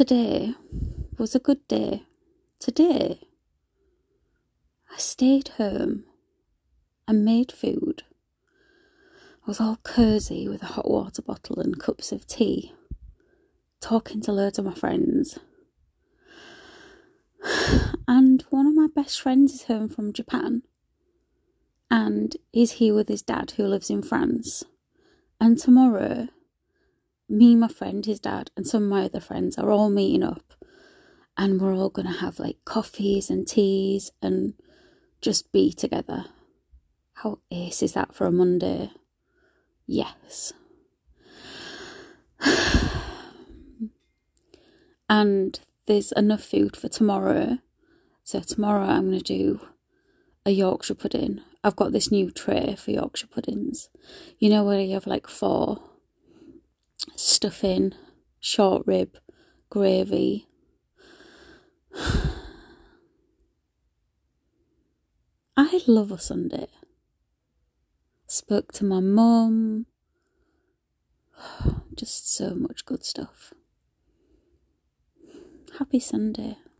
today was a good day. Today, I stayed home and made food. I was all cosy with a hot water bottle and cups of tea, talking to loads of my friends. And one of my best friends is home from Japan and he's here with his dad who lives in France. And tomorrow, me, my friend, his dad, and some of my other friends are all meeting up and we're all gonna have like coffees and teas and just be together. How ace is that for a Monday? Yes. and there's enough food for tomorrow. So tomorrow I'm gonna do a Yorkshire pudding. I've got this new tray for Yorkshire puddings. You know where you have like four stuffing, short rib, gravy. I love a Sunday. Spoke to my mum. Just so much good stuff. Happy Sunday.